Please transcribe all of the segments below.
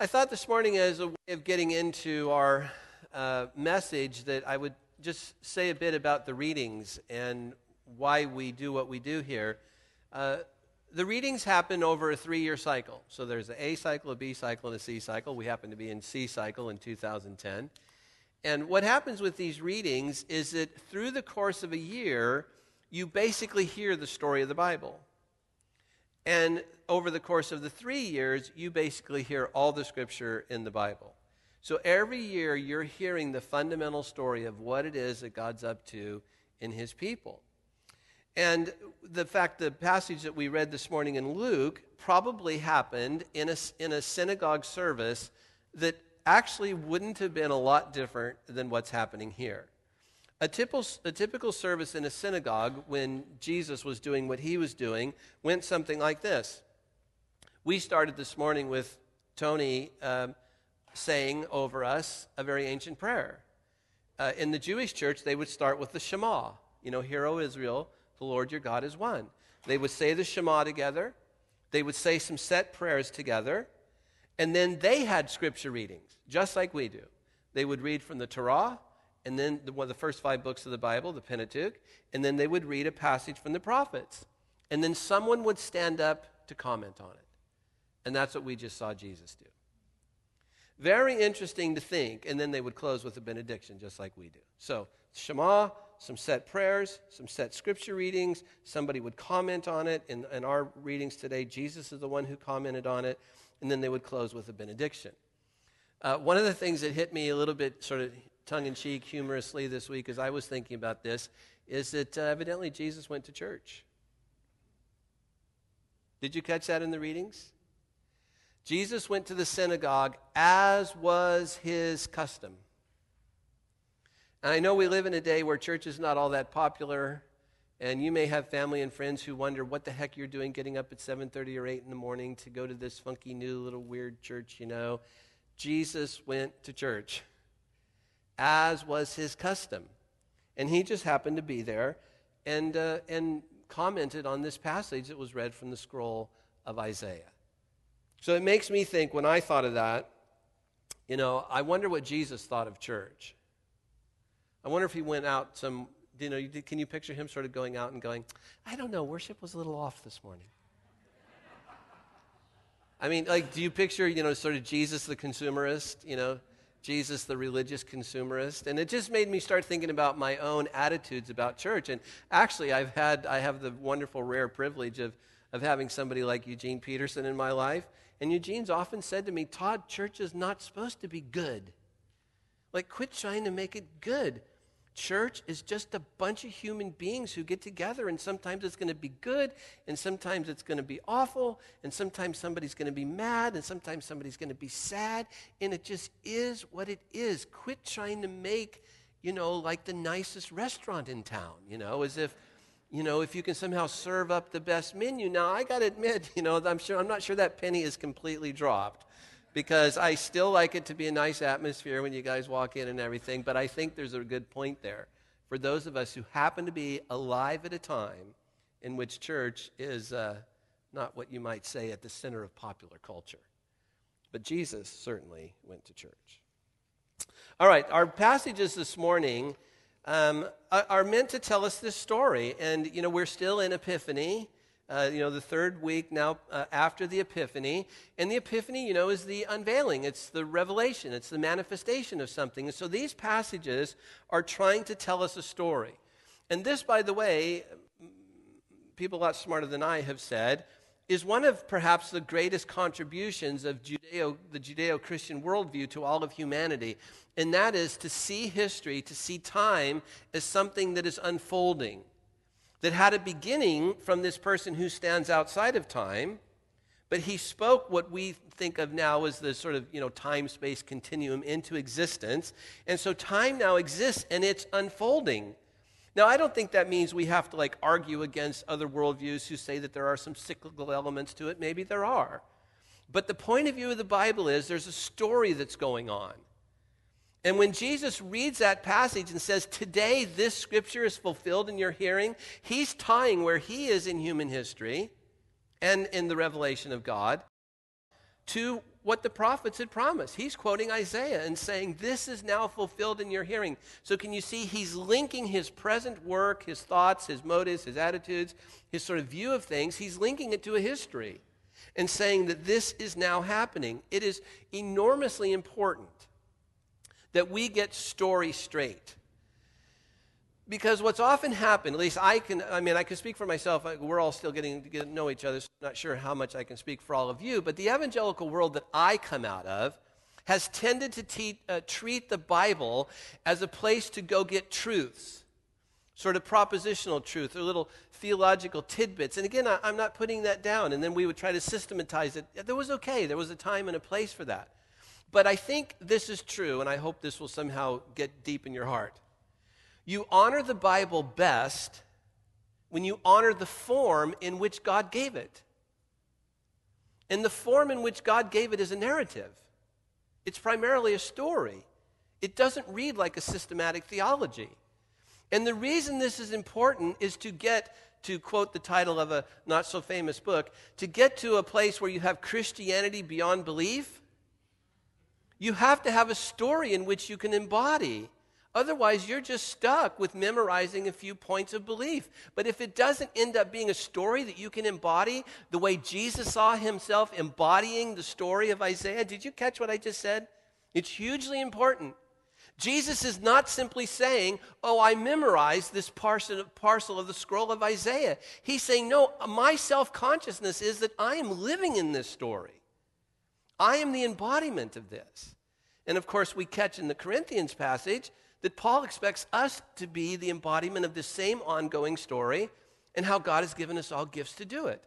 I thought this morning, as a way of getting into our uh, message, that I would just say a bit about the readings and why we do what we do here. Uh, the readings happen over a three year cycle. So there's an A cycle, a B cycle, and a C cycle. We happen to be in C cycle in 2010. And what happens with these readings is that through the course of a year, you basically hear the story of the Bible. And over the course of the three years, you basically hear all the scripture in the Bible. So every year, you're hearing the fundamental story of what it is that God's up to in his people. And the fact, the passage that we read this morning in Luke probably happened in a, in a synagogue service that actually wouldn't have been a lot different than what's happening here. A typical, a typical service in a synagogue when Jesus was doing what he was doing went something like this. We started this morning with Tony um, saying over us a very ancient prayer. Uh, in the Jewish church, they would start with the Shema. You know, Hear, O Israel, the Lord your God is one. They would say the Shema together. They would say some set prayers together. And then they had scripture readings, just like we do. They would read from the Torah, and then the, one of the first five books of the Bible, the Pentateuch, and then they would read a passage from the prophets. And then someone would stand up to comment on it. And that's what we just saw Jesus do. Very interesting to think. And then they would close with a benediction, just like we do. So, Shema, some set prayers, some set scripture readings. Somebody would comment on it. In, in our readings today, Jesus is the one who commented on it. And then they would close with a benediction. Uh, one of the things that hit me a little bit sort of tongue in cheek, humorously this week as I was thinking about this is that uh, evidently Jesus went to church. Did you catch that in the readings? Jesus went to the synagogue as was his custom. And I know we live in a day where church is not all that popular, and you may have family and friends who wonder what the heck you're doing getting up at 7:30 or 8 in the morning to go to this funky new little weird church, you know. Jesus went to church as was his custom. And he just happened to be there and, uh, and commented on this passage that was read from the scroll of Isaiah. So it makes me think when I thought of that, you know, I wonder what Jesus thought of church. I wonder if he went out some, you know, can you picture him sort of going out and going, I don't know, worship was a little off this morning. I mean, like, do you picture, you know, sort of Jesus the consumerist, you know, Jesus, the religious consumerist. And it just made me start thinking about my own attitudes about church. And actually, I've had, I have the wonderful, rare privilege of, of having somebody like Eugene Peterson in my life. And Eugene's often said to me, Todd, church is not supposed to be good. Like, quit trying to make it good. Church is just a bunch of human beings who get together, and sometimes it's going to be good, and sometimes it's going to be awful, and sometimes somebody's going to be mad, and sometimes somebody's going to be sad, and it just is what it is. Quit trying to make, you know, like the nicest restaurant in town, you know, as if, you know, if you can somehow serve up the best menu. Now, I got to admit, you know, I'm sure I'm not sure that penny is completely dropped because I still like it to be a nice atmosphere when you guys walk in and everything, but I think there's a good point there for those of us who happen to be alive at a time in which church is uh, not what you might say at the center of popular culture. But Jesus certainly went to church. All right, our passages this morning um, are meant to tell us this story. And, you know, we're still in Epiphany uh, you know, the third week now uh, after the Epiphany. And the Epiphany, you know, is the unveiling, it's the revelation, it's the manifestation of something. And so these passages are trying to tell us a story. And this, by the way, people a lot smarter than I have said, is one of perhaps the greatest contributions of Judeo, the Judeo Christian worldview to all of humanity. And that is to see history, to see time as something that is unfolding that had a beginning from this person who stands outside of time, but he spoke what we think of now as the sort of you know time space continuum into existence. And so time now exists and it's unfolding. Now, I don't think that means we have to like argue against other worldviews who say that there are some cyclical elements to it. Maybe there are. But the point of view of the Bible is there's a story that's going on. And when Jesus reads that passage and says, Today this scripture is fulfilled in your hearing, he's tying where he is in human history and in the revelation of God to what the prophets had promised. He's quoting Isaiah and saying, This is now fulfilled in your hearing. So, can you see he's linking his present work, his thoughts, his motives, his attitudes, his sort of view of things, he's linking it to a history and saying that this is now happening. It is enormously important that we get story straight. Because what's often happened, at least I can, I mean, I can speak for myself. We're all still getting to, get know each other, so I'm not sure how much I can speak for all of you. But the evangelical world that I come out of has tended to te- uh, treat the Bible as a place to go get truths, sort of propositional truth or little theological tidbits. And again, I, I'm not putting that down. And then we would try to systematize it. There was okay, there was a time and a place for that. But I think this is true, and I hope this will somehow get deep in your heart you honor the Bible best when you honor the form in which God gave it. And the form in which God gave it is a narrative, it's primarily a story. It doesn't read like a systematic theology. And the reason this is important is to get, to quote the title of a not so famous book, to get to a place where you have Christianity beyond belief, you have to have a story in which you can embody Otherwise, you're just stuck with memorizing a few points of belief. But if it doesn't end up being a story that you can embody the way Jesus saw himself embodying the story of Isaiah, did you catch what I just said? It's hugely important. Jesus is not simply saying, Oh, I memorized this parcel, of the scroll of Isaiah. He's saying, No, my self consciousness is that I am living in this story. I am the embodiment of this. And of course, we catch in the Corinthians passage that Paul expects us to be the embodiment of the same ongoing story and how God has given us all gifts to do it.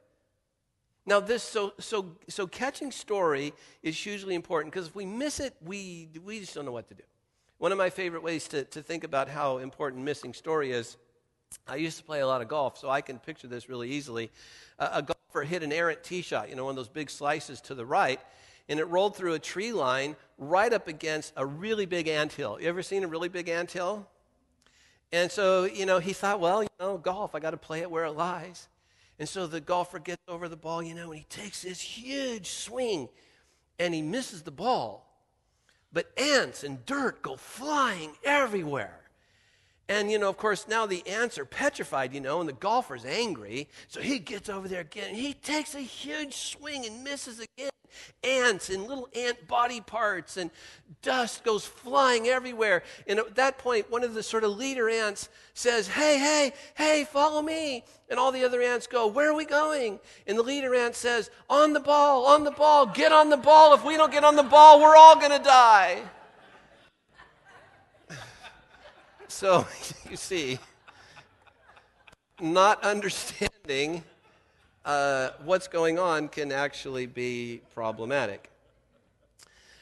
Now, this so so so catching story is hugely important because if we miss it, we we just don't know what to do. One of my favorite ways to, to think about how important missing story is, I used to play a lot of golf, so I can picture this really easily. Uh, a golfer hit an errant tee shot, you know, one of those big slices to the right, and it rolled through a tree line right up against a really big ant hill. You ever seen a really big ant hill? And so, you know, he thought, well, you know, golf, I got to play it where it lies. And so the golfer gets over the ball, you know, and he takes this huge swing and he misses the ball. But ants and dirt go flying everywhere. And, you know, of course, now the ants are petrified, you know, and the golfer's angry. So he gets over there again. He takes a huge swing and misses again ants and little ant body parts, and dust goes flying everywhere. And at that point, one of the sort of leader ants says, Hey, hey, hey, follow me. And all the other ants go, Where are we going? And the leader ant says, On the ball, on the ball, get on the ball. If we don't get on the ball, we're all going to die. So, you see, not understanding uh, what's going on can actually be problematic.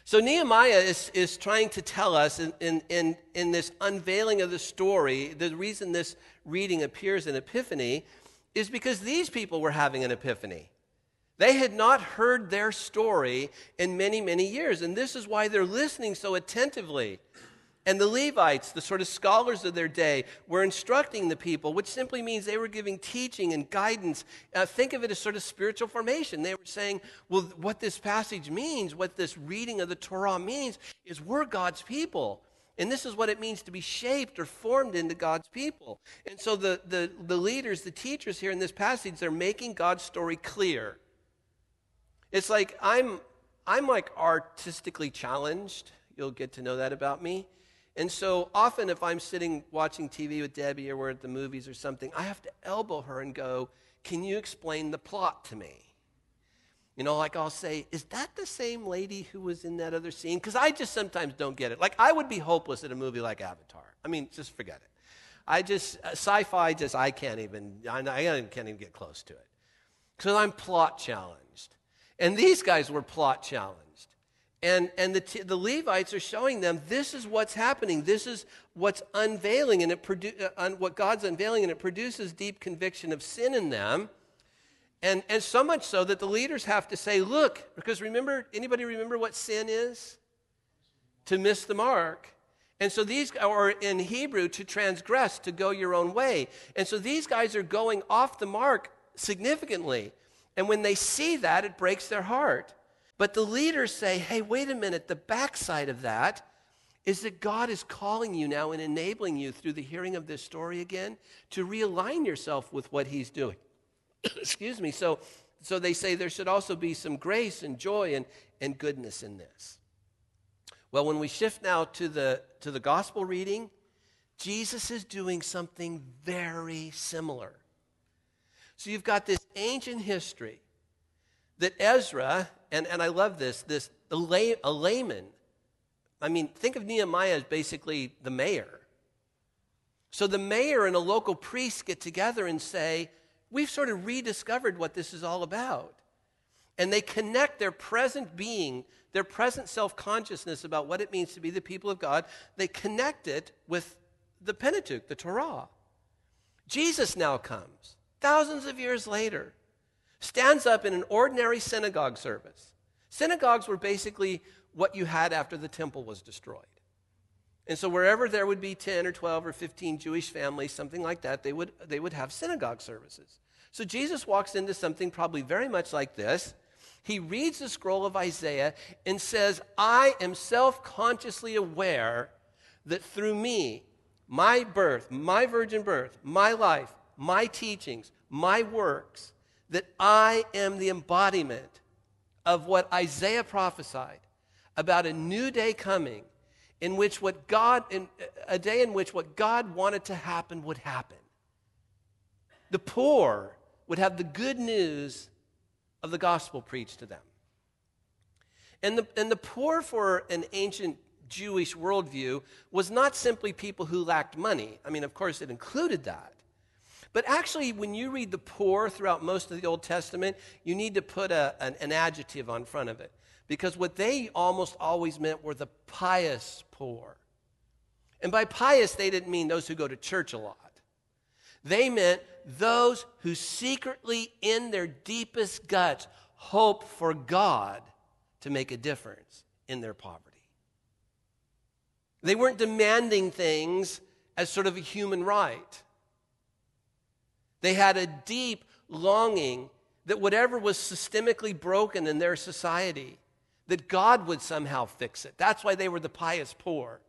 So Nehemiah is, is trying to tell us in, in, in, in, this unveiling of the story, the reason this reading appears in Epiphany is because these people were having an epiphany. They had not heard their story in many, many years, and this is why they're listening so attentively. And the Levites, the sort of scholars of their day, were instructing the people, which simply means they were giving teaching and guidance. Uh, think of it as sort of spiritual formation. They were saying, well, what this passage means, what this reading of the Torah means, is we're God's people. And this is what it means to be shaped or formed into God's people. And so the, the, the leaders, the teachers here in this passage, they're making God's story clear. It's like I'm, I'm like artistically challenged. You'll get to know that about me. And so often, if I'm sitting watching TV with Debbie or we're at the movies or something, I have to elbow her and go, Can you explain the plot to me? You know, like I'll say, Is that the same lady who was in that other scene? Because I just sometimes don't get it. Like, I would be hopeless at a movie like Avatar. I mean, just forget it. I just, uh, sci fi, just, I can't even, I, I can't even get close to it. Because I'm plot challenged. And these guys were plot challenged. And, and the, the Levites are showing them this is what's happening. This is what's unveiling, and it produ- uh, what God's unveiling, and it produces deep conviction of sin in them. And, and so much so that the leaders have to say, look, because remember, anybody remember what sin is? To miss the mark. And so these, or in Hebrew, to transgress, to go your own way. And so these guys are going off the mark significantly. And when they see that, it breaks their heart. But the leaders say, hey, wait a minute, the backside of that is that God is calling you now and enabling you through the hearing of this story again to realign yourself with what He's doing. Excuse me. So, so they say there should also be some grace and joy and, and goodness in this. Well, when we shift now to the, to the gospel reading, Jesus is doing something very similar. So you've got this ancient history that Ezra, and, and I love this, this a, lay, a layman, I mean, think of Nehemiah as basically the mayor. So the mayor and a local priest get together and say, We've sort of rediscovered what this is all about. And they connect their present being, their present self consciousness about what it means to be the people of God, they connect it with the Pentateuch, the Torah. Jesus now comes, thousands of years later, stands up in an ordinary synagogue service. Synagogues were basically what you had after the temple was destroyed. And so wherever there would be 10 or 12 or 15 Jewish families, something like that, they would, they would have synagogue services. So Jesus walks into something probably very much like this. He reads the scroll of Isaiah and says, I am self consciously aware that through me, my birth, my virgin birth, my life, my teachings, my works, that I am the embodiment of what Isaiah prophesied about a new day coming in which what God, in, a day in which what God wanted to happen would happen. The poor would have the good news of the gospel preached to them. And the, and the poor for an ancient Jewish worldview was not simply people who lacked money. I mean, of course, it included that. But actually, when you read the poor throughout most of the Old Testament, you need to put a, an, an adjective on front of it. Because what they almost always meant were the pious poor. And by pious, they didn't mean those who go to church a lot. They meant those who secretly, in their deepest guts, hope for God to make a difference in their poverty. They weren't demanding things as sort of a human right. They had a deep longing that whatever was systemically broken in their society, that God would somehow fix it. That's why they were the pious poor.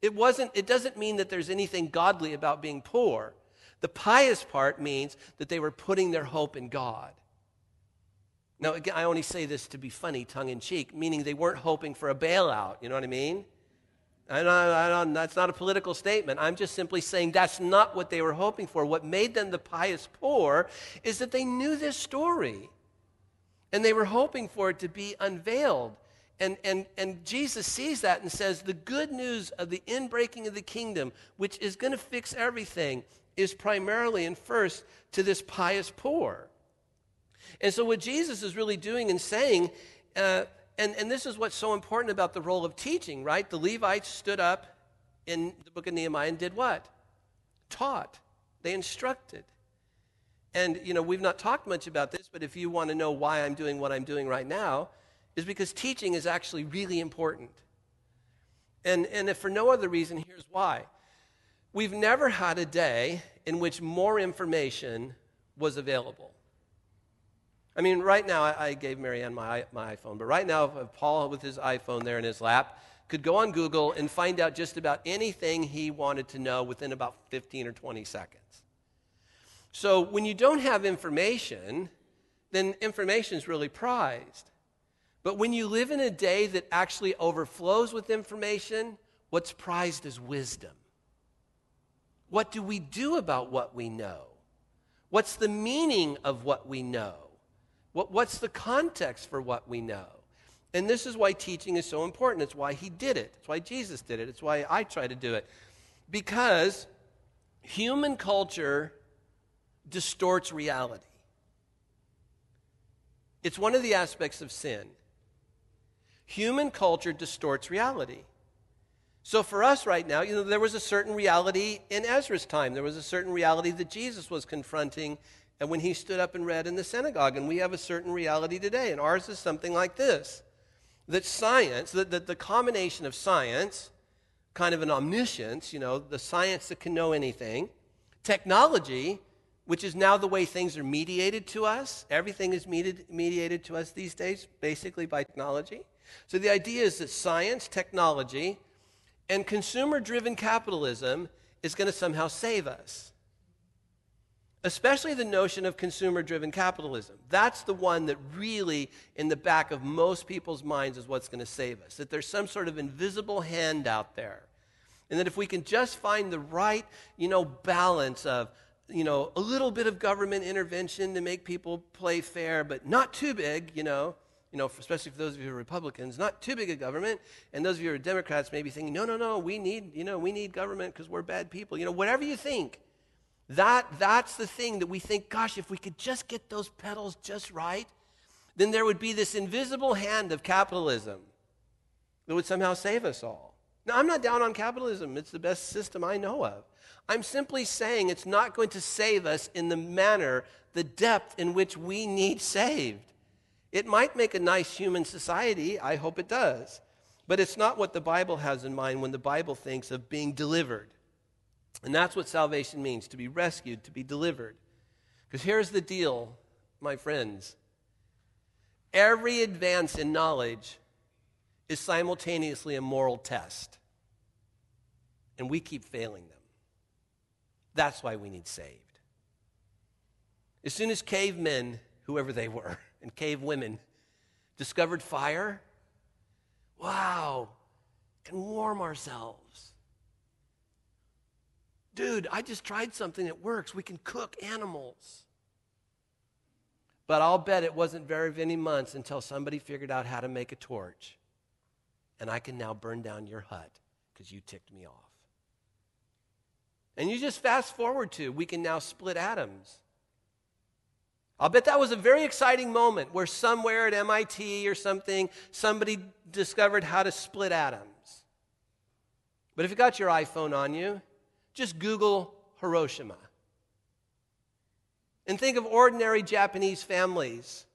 It wasn't it doesn't mean that there's anything godly about being poor. The pious part means that they were putting their hope in God. Now, again, I only say this to be funny, tongue in cheek, meaning they weren't hoping for a bailout. You know what I mean? I don't, I don't, that's not a political statement. I'm just simply saying that's not what they were hoping for. What made them the pious poor is that they knew this story. And they were hoping for it to be unveiled. And, and, and Jesus sees that and says, The good news of the inbreaking of the kingdom, which is going to fix everything, is primarily and first to this pious poor. And so, what Jesus is really doing and saying, uh, and, and this is what's so important about the role of teaching, right? The Levites stood up in the book of Nehemiah and did what? Taught. They instructed. And, you know, we've not talked much about this, but if you want to know why I'm doing what I'm doing right now, is because teaching is actually really important. And, and if for no other reason, here's why. We've never had a day in which more information was available. I mean, right now, I, I gave Marianne my, my iPhone, but right now, Paul with his iPhone there in his lap could go on Google and find out just about anything he wanted to know within about 15 or 20 seconds. So when you don't have information, then information is really prized. But when you live in a day that actually overflows with information, what's prized is wisdom. What do we do about what we know? What's the meaning of what we know? What, what's the context for what we know? And this is why teaching is so important. It's why he did it. It's why Jesus did it. It's why I try to do it. Because human culture distorts reality. It's one of the aspects of sin. Human culture distorts reality. So for us right now, you know, there was a certain reality in Ezra's time. There was a certain reality that Jesus was confronting and when he stood up and read in the synagogue. And we have a certain reality today. And ours is something like this that science, that, the combination of science, kind of an omniscience, you know, the science that can know anything, technology, which is now the way things are mediated to us. Everything is mediated to us these days, basically by technology. So the idea is that science, technology, and consumer driven capitalism is going to somehow save us. Especially the notion of consumer driven capitalism. That's the one that really, in the back of most people's minds, is what's going to save us. That there's some sort of invisible hand out there. And that if we can just find the right, you know, balance of you know, a little bit of government intervention to make people play fair, but not too big, you know, you know, especially for those of you who are Republicans, not too big a government. And those of you who are Democrats may be thinking, no, no, no, we need, you know, we need government because we're bad people. You know, whatever you think, that, that's the thing that we think, gosh, if we could just get those pedals just right, then there would be this invisible hand of capitalism that would somehow save us all. Now, I'm not down on capitalism. It's the best system I know of. I'm simply saying it's not going to save us in the manner, the depth in which we need saved. It might make a nice human society, I hope it does, but it's not what the Bible has in mind when the Bible thinks of being delivered. And that's what salvation means to be rescued, to be delivered. Because here's the deal, my friends every advance in knowledge is simultaneously a moral test, and we keep failing them. That's why we need saved. As soon as cavemen, whoever they were, and cave women discovered fire, wow, can warm ourselves. Dude, I just tried something that works. We can cook animals. But I'll bet it wasn't very many months until somebody figured out how to make a torch. And I can now burn down your hut because you ticked me off. And you just fast forward to, we can now split atoms. I'll bet that was a very exciting moment where somewhere at MIT or something, somebody discovered how to split atoms. But if you got your iPhone on you, just Google Hiroshima. And think of ordinary Japanese families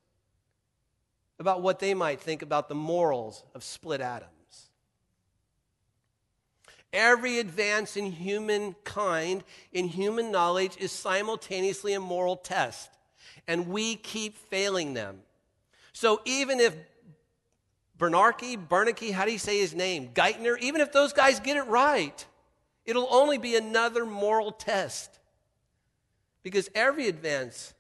about what they might think about the morals of split atoms. Every advance in humankind, in human knowledge, is simultaneously a moral test, and we keep failing them. So even if Bernanke, Bernanke, how do you say his name? Geithner, even if those guys get it right, it'll only be another moral test. Because every advance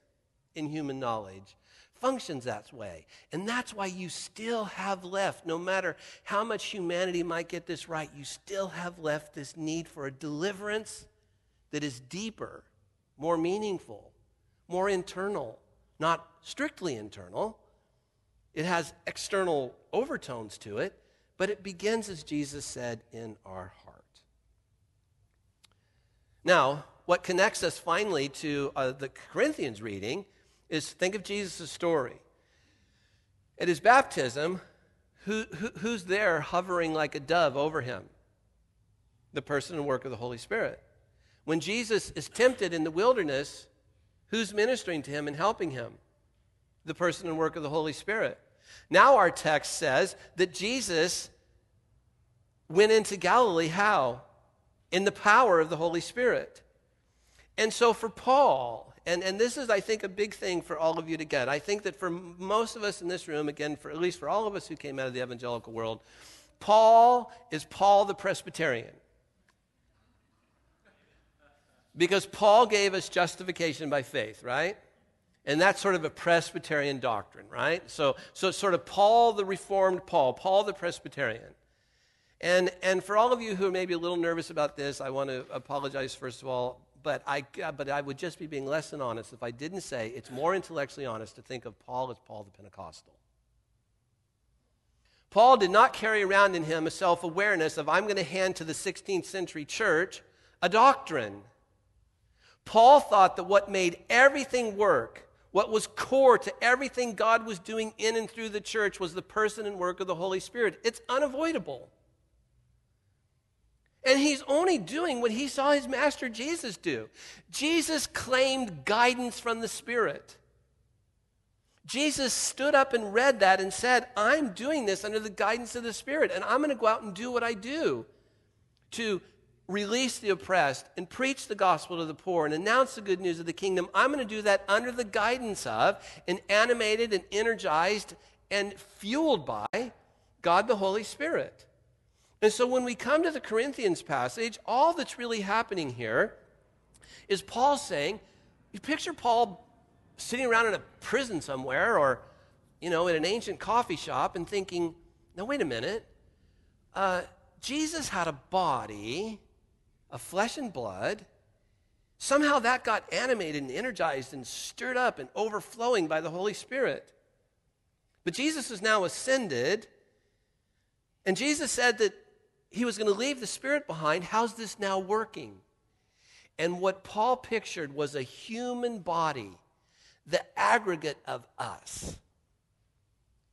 in human knowledge functions that way. And that's why you still have left, no matter how much humanity might get this right, you still have left this need for a deliverance that is deeper, more meaningful, more internal, not strictly internal. It has external overtones to it, but it begins, as Jesus said, in our heart. Now, what connects us finally to uh, the Corinthians reading is think of Jesus' story. At his baptism, who, who, who's there hovering like a dove over him? The person and work of the Holy Spirit. When Jesus is tempted in the wilderness, who's ministering to him and helping him? The person and work of the Holy Spirit. Now, our text says that Jesus went into Galilee how? In the power of the Holy Spirit. And so, for Paul, and, and this is, I think, a big thing for all of you to get. I think that for most of us in this room, again, for at least for all of us who came out of the evangelical world, Paul is Paul the Presbyterian. Because Paul gave us justification by faith, right? And that's sort of a Presbyterian doctrine, right? So, so sort of Paul the Reformed Paul, Paul the Presbyterian. And, and for all of you who are maybe a little nervous about this, I want to apologize, first of all but I, uh, but I would just be being less than honest if I didn't say it's more intellectually honest to think of Paul as Paul the Pentecostal. Paul did not carry around in him a self awareness of, I'm going to hand to the 16th century church a doctrine. Paul thought that what made everything work, what was core to everything God was doing in and through the church, was the person and work of the Holy Spirit. It's unavoidable. And he's only doing what he saw his master Jesus do. Jesus claimed guidance from the Spirit. Jesus stood up and read that and said, I'm doing this under the guidance of the Spirit, and I'm going to go out and do what I do to release the oppressed and preach the gospel to the poor and announce the good news of the kingdom, I'm going to do that under the guidance of and animated and energized and fueled by God the Holy Spirit. And so when we come to the Corinthians passage, all that's really happening here is Paul saying, you picture Paul sitting around in a prison somewhere or, you know, in an ancient coffee shop and thinking, now wait a minute. Uh, Jesus had a body of flesh and blood. Somehow that got animated and energized and stirred up and overflowing by the Holy Spirit. But Jesus is now ascended, and Jesus said that he was going to leave the Spirit behind. How's this now working? And what Paul pictured was a human body, the aggregate of us.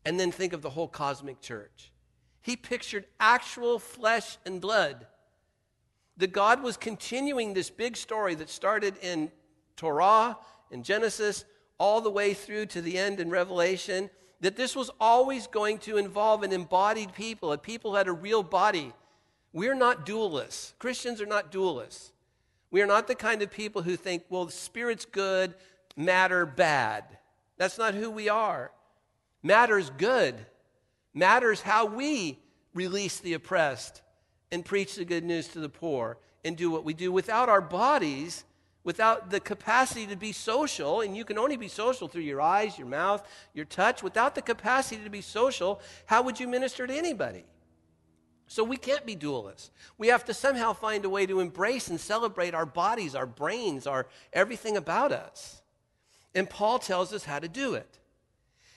And then think of the whole cosmic church. He pictured actual flesh and blood that God was continuing this big story that started in Torah, in Genesis, all the way through to the end in Revelation, that this was always going to involve an embodied people, a people who had a real body. We're not dualists. Christians are not dualists. We are not the kind of people who think, well, the spirit's good, matter bad. That's not who we are. Matter's good. Matters how we release the oppressed and preach the good news to the poor and do what we do without our bodies, without the capacity to be social, and you can only be social through your eyes, your mouth, your touch. Without the capacity to be social, how would you minister to anybody? So we can't be dualists. We have to somehow find a way to embrace and celebrate our bodies, our brains, our everything about us. And Paul tells us how to do it.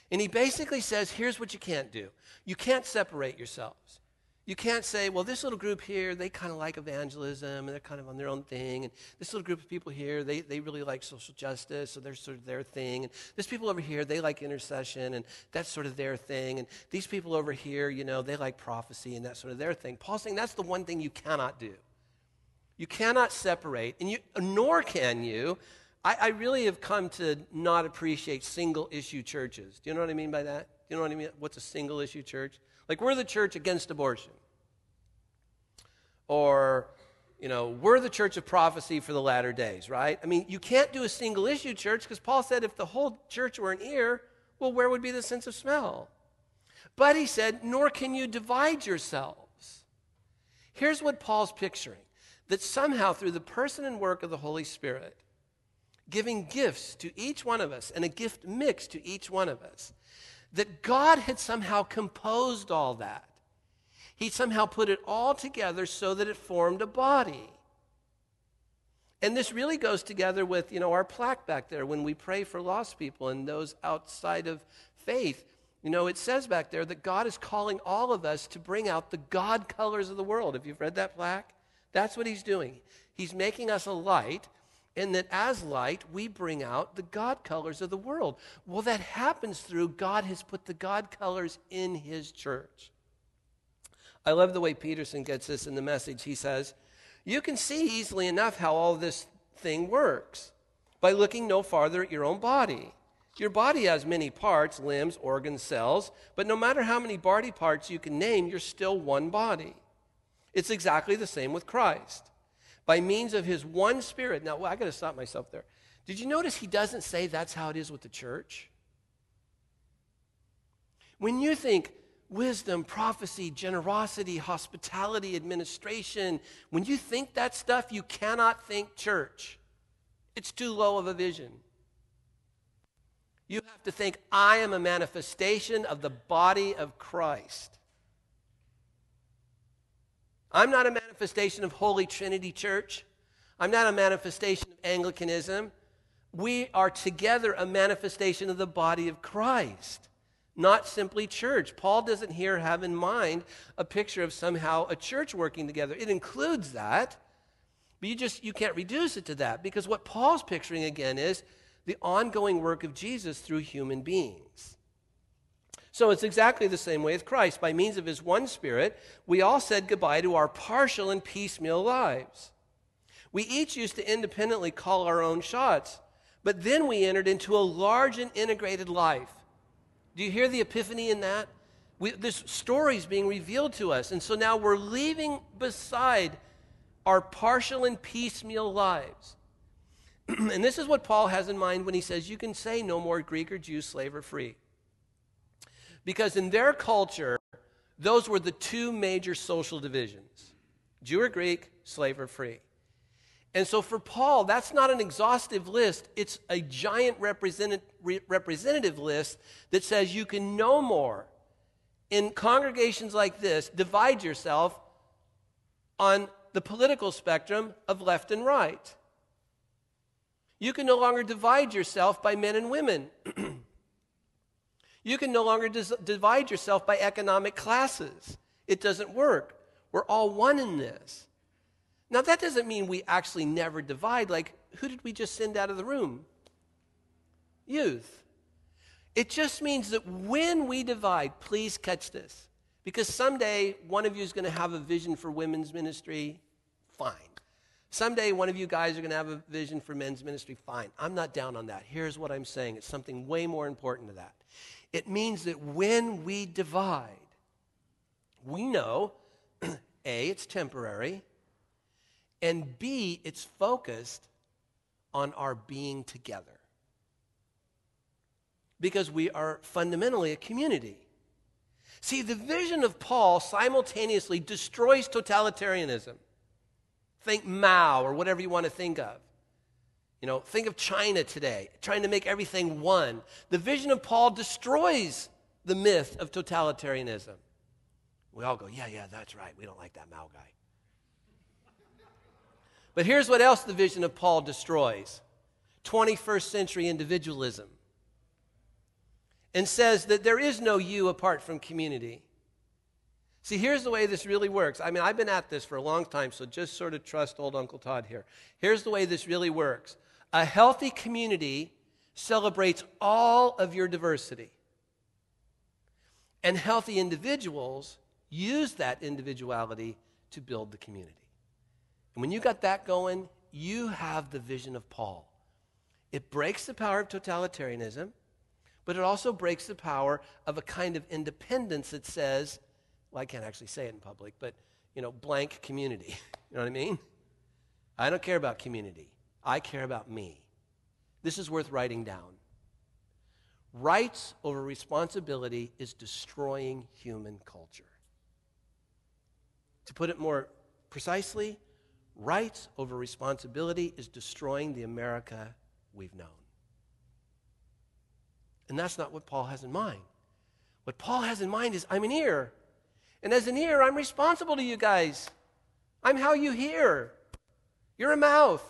And he basically says here's what you can't do you can't separate yourselves. You can't say, well, this little group here, they kind of like evangelism and they're kind of on their own thing. And this little group of people here, they, they really like social justice, so they're sort of their thing. And this people over here, they like intercession and that's sort of their thing. And these people over here, you know, they like prophecy and that's sort of their thing. Paul's saying that's the one thing you cannot do. You cannot separate, and you, nor can you. I, I really have come to not appreciate single issue churches. Do you know what I mean by that? Do you know what I mean? What's a single issue church? Like, we're the church against abortion. Or, you know, we're the church of prophecy for the latter days, right? I mean, you can't do a single issue church because Paul said if the whole church were an ear, well, where would be the sense of smell? But he said, nor can you divide yourselves. Here's what Paul's picturing that somehow through the person and work of the Holy Spirit, giving gifts to each one of us and a gift mix to each one of us, that God had somehow composed all that. He somehow put it all together so that it formed a body. And this really goes together with, you know, our plaque back there when we pray for lost people and those outside of faith. You know, it says back there that God is calling all of us to bring out the God colors of the world. If you've read that plaque, that's what he's doing. He's making us a light and that as light, we bring out the God colors of the world. Well, that happens through God has put the God colors in his church. I love the way Peterson gets this in the message. He says, You can see easily enough how all this thing works by looking no farther at your own body. Your body has many parts, limbs, organs, cells, but no matter how many body parts you can name, you're still one body. It's exactly the same with Christ by means of his one spirit. Now, well, I got to stop myself there. Did you notice he doesn't say that's how it is with the church? When you think wisdom, prophecy, generosity, hospitality, administration, when you think that stuff, you cannot think church. It's too low of a vision. You have to think, I am a manifestation of the body of Christ. I'm not a manifestation of Holy Trinity Church. I'm not a manifestation of Anglicanism. We are together a manifestation of the body of Christ, not simply church. Paul doesn't here have in mind a picture of somehow a church working together. It includes that, but you just you can't reduce it to that because what Paul's picturing again is the ongoing work of Jesus through human beings. So it's exactly the same way with Christ. By means of his one spirit, we all said goodbye to our partial and piecemeal lives. We each used to independently call our own shots, but then we entered into a large and integrated life. Do you hear the epiphany in that? We, this story is being revealed to us. And so now we're leaving beside our partial and piecemeal lives. and this is what Paul has in mind when he says, You can say no more Greek or Jew, slave or free. Because in their culture, those were the two major social divisions Jew or Greek, slave or free. And so for Paul, that's not an exhaustive list. It's a giant representative list that says you can no more, in congregations like this, divide yourself on the political spectrum of left and right. You can no longer divide yourself by men and women. you can no longer dis- divide yourself by economic classes. It doesn't work. We're all one in this. Now, that doesn't mean we actually never divide. Like, who did we just send out of the room? Youth. It just means that when we divide, please catch this. Because someday one of you is going to have a vision for women's ministry. Fine. Someday one of you guys are going to have a vision for men's ministry. Fine. I'm not down on that. Here's what I'm saying it's something way more important to that. It means that when we divide, we know A, it's temporary, and B, it's focused on our being together. Because we are fundamentally a community. See, the vision of Paul simultaneously destroys totalitarianism. Think Mao or whatever you want to think of. You know, think of China today, trying to make everything one. The vision of Paul destroys the myth of totalitarianism. We all go, yeah, yeah, that's right. We don't like that Mao guy. But here's what else the vision of Paul destroys 21st century individualism and says that there is no you apart from community. See, here's the way this really works. I mean, I've been at this for a long time, so just sort of trust old Uncle Todd here. Here's the way this really works a healthy community celebrates all of your diversity, and healthy individuals use that individuality to build the community. And when you got that going, you have the vision of Paul. It breaks the power of totalitarianism but it also breaks the power of a kind of independence that says, well, I can't actually say it in public, but, you know, blank community. you know what I mean? I don't care about community. I care about me. This is worth writing down. Rights over responsibility is destroying human culture. To put it more precisely, rights over responsibility is destroying the America we've known. And that's not what Paul has in mind. What Paul has in mind is I'm an ear. And as an ear, I'm responsible to you guys. I'm how you hear. You're a mouth.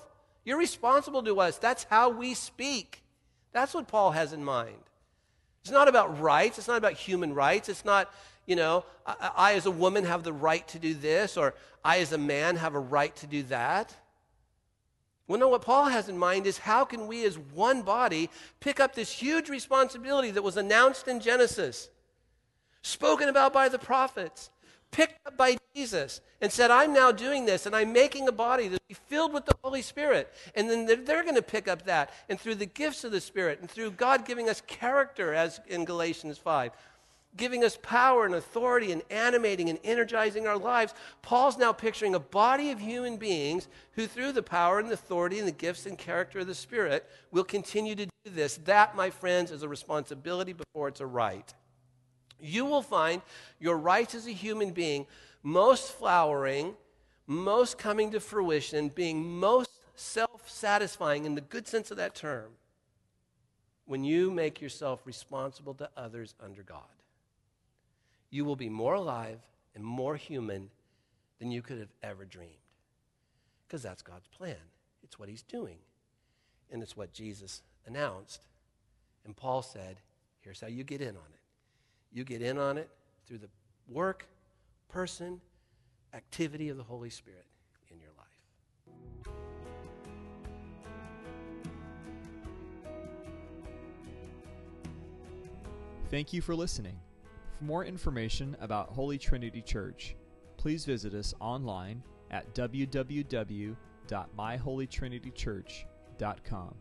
You're responsible to us. That's how we speak. That's what Paul has in mind. It's not about rights. It's not about human rights. It's not, you know, I, I as a woman have the right to do this, or I as a man have a right to do that. Well, no, what Paul has in mind is how can we as one body pick up this huge responsibility that was announced in Genesis, spoken about by the prophets, picked up by Jesus, and said, I'm now doing this, and I'm making a body that be filled with the Holy Spirit. And then they're going to pick up that, and through the gifts of the Spirit, and through God giving us character, as in Galatians 5, giving us power and authority and animating and energizing our lives. Paul's now picturing a body of human beings who, through the power and authority and the gifts and character of the Spirit, will continue to do this. That, my friends, is a responsibility before it's a right. You will find your rights as a human being most flowering, most coming to fruition, being most self satisfying in the good sense of that term when you make yourself responsible to others under God you will be more alive and more human than you could have ever dreamed. Because that's God's plan. It's what He's doing. And it's what Jesus announced. And Paul said, here's how you get in on it. You get in on it through the work, person, activity of the Holy Spirit in your life. Thank you for listening. For more information about Holy Trinity Church, please visit us online at www.myholytrinitychurch.com.